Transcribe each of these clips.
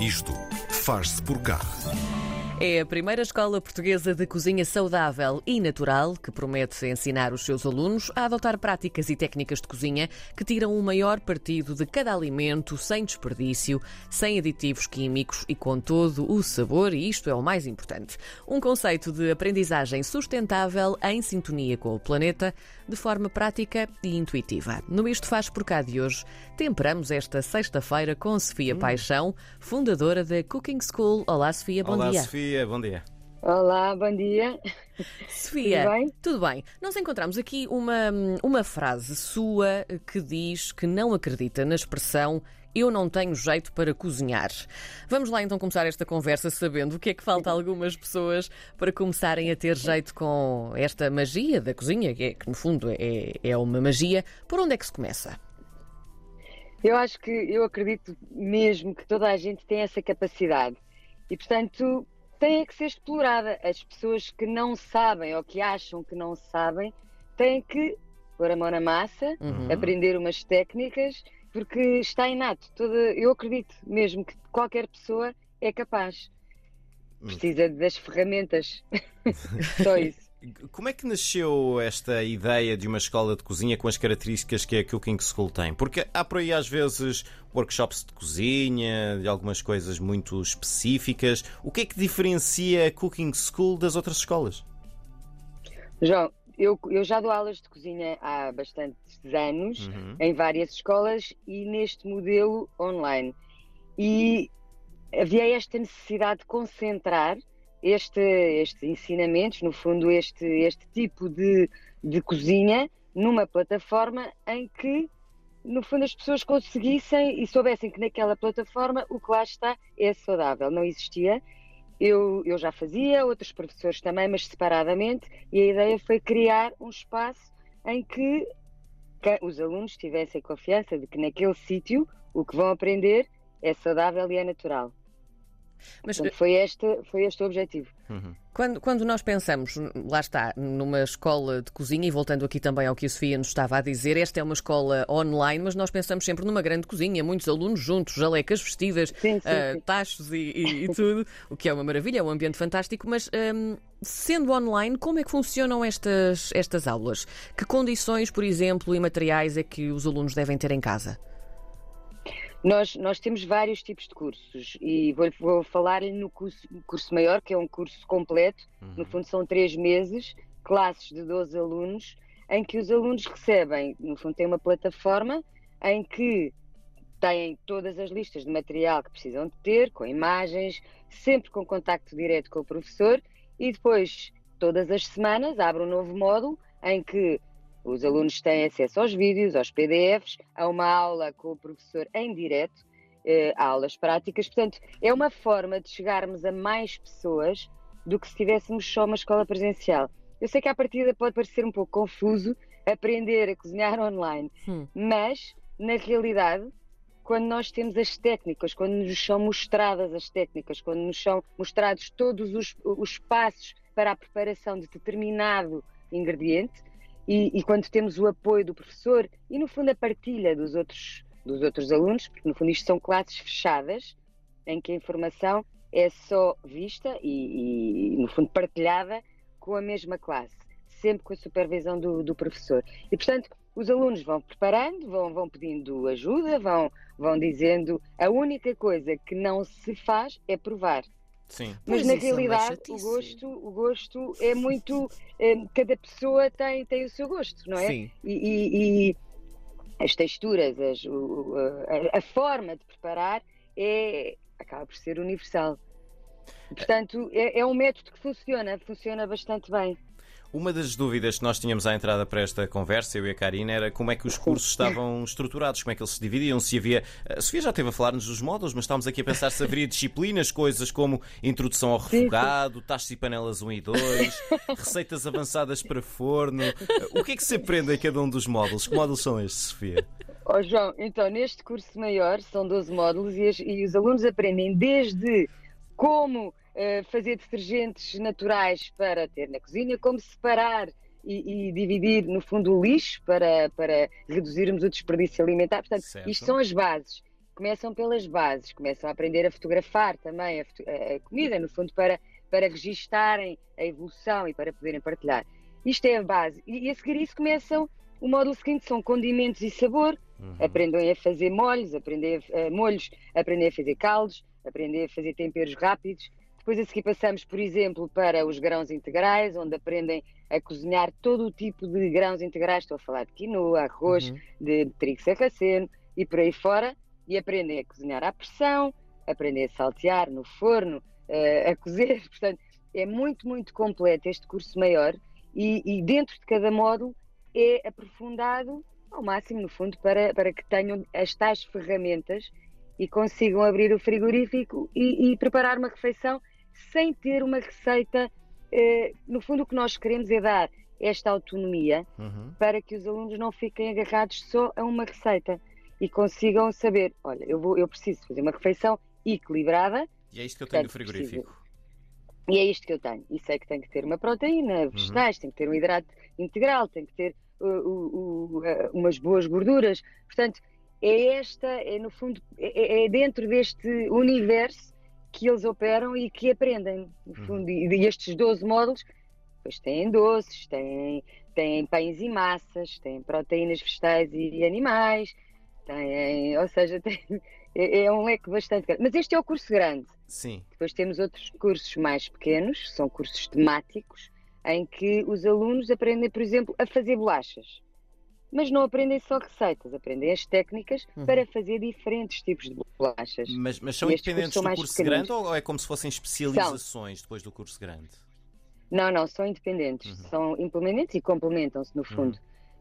Isto faz-se por cá. É a primeira escola portuguesa de cozinha saudável e natural que promete ensinar os seus alunos a adotar práticas e técnicas de cozinha que tiram o maior partido de cada alimento sem desperdício, sem aditivos químicos e com todo o sabor, e isto é o mais importante. Um conceito de aprendizagem sustentável em sintonia com o planeta, de forma prática e intuitiva. No Isto Faz Por Cá de hoje, temperamos esta sexta-feira com Sofia Hum. Paixão, fundadora da Cooking School. Olá, Sofia, bom Olá, dia. Sofia, bom dia. Olá, bom dia. Sofia, Tudo bem? tudo bem. Nós encontramos aqui uma, uma frase sua que diz que não acredita na expressão eu não tenho jeito para cozinhar. Vamos lá então começar esta conversa sabendo o que é que falta a algumas pessoas para começarem a ter jeito com esta magia da cozinha, que, é, que no fundo é, é uma magia. Por onde é que se começa? Eu acho que eu acredito mesmo que toda a gente tem essa capacidade e, portanto, tem que ser explorada. As pessoas que não sabem ou que acham que não sabem têm que pôr a mão na massa, Uhum. aprender umas técnicas, porque está inato. Toda, eu acredito mesmo que qualquer pessoa é capaz. Precisa das ferramentas. Só isso. Como é que nasceu esta ideia de uma escola de cozinha com as características que a Cooking School tem? Porque há por aí às vezes workshops de cozinha, de algumas coisas muito específicas. O que é que diferencia a Cooking School das outras escolas? João, eu, eu já dou aulas de cozinha há bastantes anos, Uhum. em várias escolas e neste modelo online. E havia esta necessidade de concentrar este, estes ensinamentos, no fundo, este, este tipo de, de cozinha, numa plataforma em que, no fundo, as pessoas conseguissem e soubessem que naquela plataforma o que lá está é saudável. Não existia. Eu, eu já fazia, outros professores também, mas separadamente, e a ideia foi criar um espaço em que os alunos tivessem confiança de que naquele sítio o que vão aprender é saudável e é natural. Mas Portanto, foi este, foi este o objetivo. Quando, quando nós pensamos, lá está, numa escola de cozinha, e voltando aqui também ao que a Sofia nos estava a dizer, esta é uma escola online, mas nós pensamos sempre numa grande cozinha, muitos alunos juntos, jalecas vestidas, Sim, sim, ah, sim. tachos e, e- e tudo, o que é uma maravilha, é um ambiente fantástico, mas hum, sendo online, como é que funcionam estas, estas aulas? Que condições, por exemplo, e materiais é que os alunos devem ter em casa? Nós, nós temos vários tipos de cursos e vou, vou falar no curso, curso maior, que é um curso completo, no fundo são três meses, classes de 12 alunos, em que os alunos recebem, no fundo tem uma plataforma em que têm todas as listas de material que precisam de ter, com imagens, sempre com contacto direto com o professor e depois, todas as semanas, abre um novo módulo em que os alunos têm acesso aos vídeos, aos PDFs, a uma aula com o professor em direto, eh, aulas práticas. Portanto, é uma forma de chegarmos a mais pessoas do que se tivéssemos só uma escola presencial. Eu sei que à partida pode parecer um pouco confuso aprender a cozinhar online, Hum. mas, na realidade, quando nós temos as técnicas, quando nos são mostradas as técnicas, quando nos são mostrados todos os, os passos para a preparação de determinado ingrediente, e, e quando temos o apoio do professor e, no fundo, a partilha dos outros, dos outros alunos, porque, no fundo, isto são classes fechadas, em que a informação é só vista e, e, no fundo, partilhada com a mesma classe, sempre com a supervisão do, do professor. E, portanto, os alunos vão preparando, vão, vão pedindo ajuda, vão, vão dizendo a única coisa que não se faz é provar. Sim. Pois Mas na isso é realidade o chatice. gosto, o gosto é muito. eh, cada pessoa tem, tem o seu gosto, não é? Sim. E, e- e as texturas, as- o- o- a, a forma de preparar é, acaba por ser universal. Portanto, é, é um método que funciona, funciona bastante bem. Uma das dúvidas que nós tínhamos à entrada para esta conversa, eu e a Karina, era como é que os cursos estavam estruturados, como é que eles se dividiam, se havia. A Sofia já esteve a falar-nos dos módulos, mas estávamos aqui a pensar se haveria disciplinas, coisas como introdução ao refogado, tachos e panelas 1 e 2, receitas avançadas para forno. O que é que se aprende em cada um dos módulos? Que módulos são estes, Sofia? Ó João, então neste curso maior são 12 módulos e, as- e os alunos aprendem desde como eh, fazer detergentes naturais para ter na cozinha, como separar e, e dividir no fundo o lixo para, para reduzirmos o desperdício alimentar. Portanto, Certo. isto são as bases. começam pelas bases, começam a aprender a fotografar também a, a comida, no fundo, para, para registarem a evolução e para poderem partilhar. Isto é a base. E, e a seguir isso começam o módulo seguinte são condimentos e sabor. Uhum. Aprendem a fazer molhos, aprender a, molhos, aprender a fazer caldos, aprender a fazer temperos rápidos. Depois a seguir passamos, por exemplo, para os grãos integrais, onde aprendem a cozinhar todo o tipo de grãos integrais. Estou a falar de quinoa, arroz, uhum. de trigo sarraceno e por aí fora. E aprendem a cozinhar à pressão, aprendem a saltear no forno, uh, a cozer. Portanto, é muito, muito completo este curso maior. E, e dentro de cada módulo é aprofundado ao máximo, no fundo, para, para que tenham as tais ferramentas e consigam abrir o frigorífico e, e preparar uma refeição sem ter uma receita. Eh, no fundo, o que nós queremos é dar esta autonomia uhum. para que os alunos não fiquem agarrados só a uma receita e consigam saber: olha, eu, vou, eu preciso fazer uma refeição equilibrada. E é isto que eu tenho no frigorífico. Preciso. E é isto que eu tenho. E sei que tem que ter uma proteína, uhum. vegetais, uhum. tem que ter um hidrato integral, tem que ter uh, uh, umas boas gorduras. Portanto, é esta, é no fundo, é, é, dentro deste universo que eles operam e que aprendem, no uhum. fundo. E, estes 12 módulos, depois têm doces, têm, têm pães e massas, têm proteínas vegetais e animais, têm, ou seja, têm, é, é um leque bastante grande. Mas este é o curso grande. Sim. Depois temos outros cursos mais pequenos, são cursos temáticos, em que os alunos aprendem, por exemplo, a fazer bolachas. Mas não aprendem só receitas, aprendem as técnicas uhum. para fazer diferentes tipos de bolachas. Mas, mas são independentes do curso grande ou é como se fossem especializações são. depois do curso grande? Não, não, são independentes. Uhum. São implementos e complementam-se, no fundo.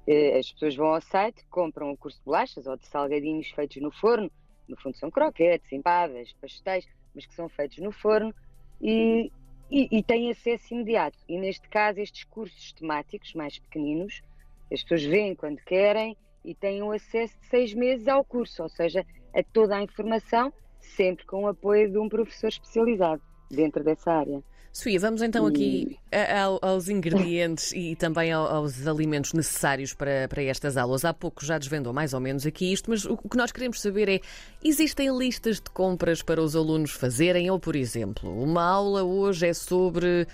Uhum. As pessoas vão ao site, compram o curso de bolachas ou de salgadinhos feitos no forno. No fundo, são croquetes, empadas, pastéis, mas que são feitos no forno. E e, e têm acesso imediato. E neste caso, estes cursos temáticos mais pequeninos, as pessoas vêm quando querem e têm o acesso de seis meses ao curso, ou seja, a toda a informação, sempre com o apoio de um professor especializado dentro dessa área. Sofia, vamos então aqui aos ingredientes e também aos alimentos necessários para, para estas aulas. Há pouco já desvendou mais ou menos aqui isto, mas o que nós queremos saber é: existem listas de compras para os alunos fazerem? Ou, por exemplo, uma aula hoje é sobre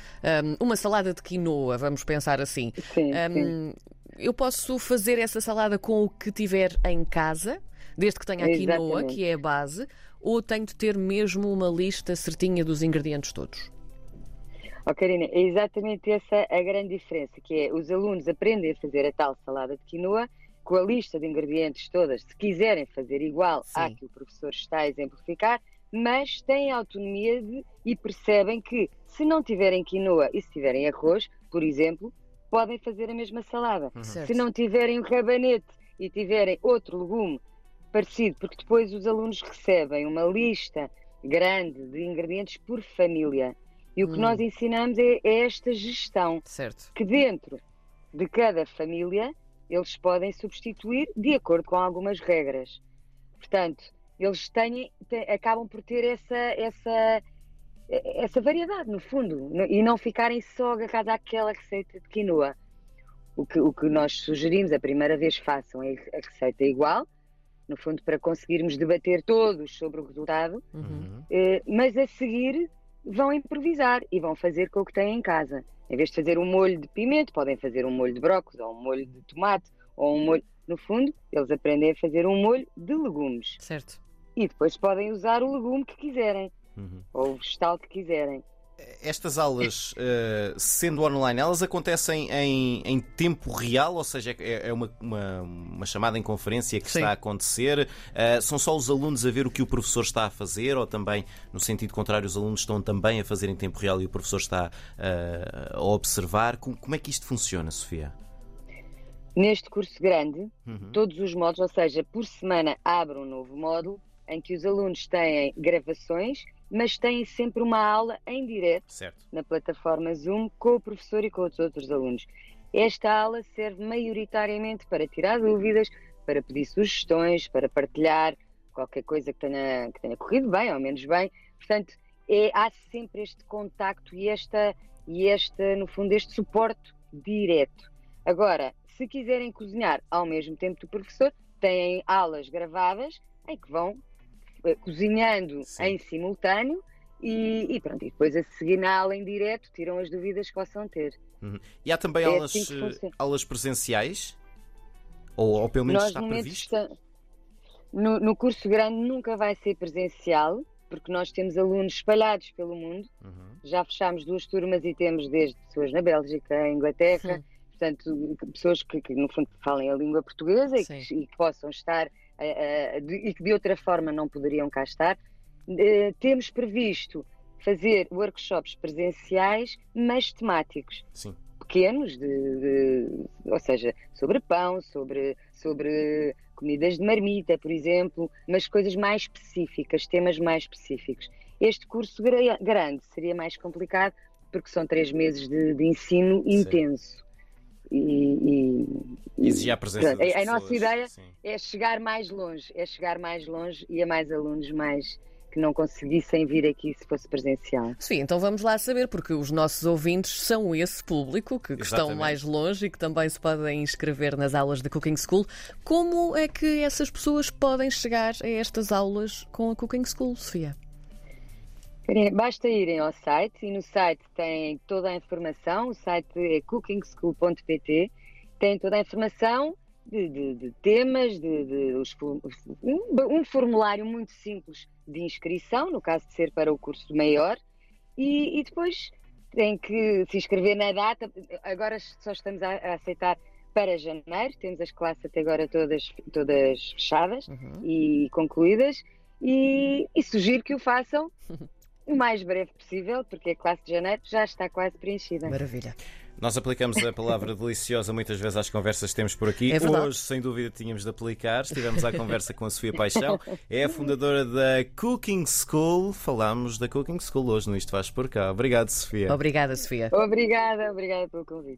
um, uma salada de quinoa, vamos pensar assim. Sim, um, sim. Eu posso fazer essa salada com o que tiver em casa, desde que tenha a quinoa, que é a base, ou tenho de ter mesmo uma lista certinha dos ingredientes todos? Oh, Karina, é exatamente essa a grande diferença, que é os alunos aprendem a fazer a tal salada de quinoa com a lista de ingredientes todas, se quiserem fazer igual Sim. à que o professor está a exemplificar, mas têm autonomia de, e percebem que se não tiverem quinoa e se tiverem arroz, por exemplo, podem fazer a mesma salada. Uhum. Se não tiverem o rabanete e tiverem outro legume parecido, porque depois os alunos recebem uma lista grande de ingredientes por família. E o que hum. nós ensinamos é, é, esta gestão. Certo. Que dentro de cada família eles podem substituir de acordo com algumas regras. Portanto, eles têm, têm, acabam por ter essa, essa, essa variedade, no fundo, e não ficarem só agarrados àquela receita de quinoa. O que, o que nós sugerimos, a primeira vez façam a receita igual, no fundo, para conseguirmos debater todos sobre o resultado, uhum. Eh, mas a seguir vão improvisar e vão fazer com o que têm em casa. Em vez de fazer um molho de pimento, podem fazer um molho de brócolis ou um molho de tomate ou um molho. No fundo, eles aprendem a fazer um molho de legumes. Certo. E depois podem usar o legume que quiserem uhum. ou o vegetal que quiserem. Estas aulas, uh, sendo online, elas acontecem em, em, tempo real, ou seja, é, é uma, uma, uma, chamada em conferência que Sim. está a acontecer? Uh, são só os alunos a ver o que o professor está a fazer, ou também, no sentido contrário, os alunos estão também a fazer em tempo real e o professor está uh, a observar? Como, como, é que isto funciona, Sofia? Neste curso grande, uhum. todos os módulos, ou seja, por semana abre um novo módulo em que os alunos têm gravações mas têm sempre uma aula em direto certo. na plataforma Zoom com o professor e com os outros alunos. Esta aula serve maioritariamente para tirar dúvidas, para pedir sugestões, para partilhar qualquer coisa que tenha, que tenha corrido bem ou menos bem. Portanto, é, há sempre este contacto e esta, e esta, no fundo, este suporte direto. Agora, se quiserem cozinhar ao mesmo tempo do professor, têm aulas gravadas em que vão cozinhando Sim. em simultâneo e, e pronto, e depois a seguir na aula em direto tiram as dúvidas que possam ter. Uhum. E há também É aulas, assim eh, funciona. aulas presenciais? Ou, ou pelo menos Nós, está no momento, previsto? está- no, no curso grande nunca vai ser presencial, porque nós temos alunos espalhados pelo mundo. Uhum. Já fechámos duas turmas e temos desde pessoas na Bélgica, Inglaterra, Hum. portanto, pessoas que, que, no fundo falem a língua portuguesa e que, Sim. e que possam estar eh, eh, e que de outra forma não poderiam cá estar. Eh, temos previsto fazer workshops presenciais, mas temáticos Sim. pequenos, de, de- ou seja, sobre pão, sobre, sobre comidas de marmita, por exemplo, mas coisas mais específicas, temas mais específicos. Este curso gra- grande seria mais complicado porque são três meses de, de ensino intenso. E, e- Exigir a presença Pronto, das a- a nossa ideia Sim. é chegar mais longe, é chegar mais longe e a mais alunos mais que não conseguissem vir aqui se fosse presencial. Sim, então vamos lá saber, porque os nossos ouvintes são esse público que, que estão mais longe e que também se podem inscrever nas aulas da Cooking School. Como é que essas pessoas podem chegar a estas aulas com a Cooking School, Sofia? Basta irem ao site e no site tem toda a informação. O site é cookingschool.pt, tem toda a informação de, de- de temas, de, de os um, um formulário muito simples de inscrição, no caso de ser para o curso maior, e, e depois tem que se inscrever na data. Agora só estamos a, a aceitar para janeiro, temos as classes até agora todas, todas fechadas Uhum. e concluídas e, e sugiro que o façam o mais breve possível, porque a classe de janeiro já está quase preenchida. Maravilha. Nós aplicamos a palavra deliciosa muitas vezes às conversas que temos por aqui. É verdade. Hoje, sem dúvida, tínhamos de aplicar. Estivemos à conversa com a Sofia Paixão, é a fundadora da Cooking School. Falámos da Cooking School hoje no Isto Faz Por Cá. Obrigado, Sofia. Obrigada, Sofia. Obrigada, obrigada pelo convite.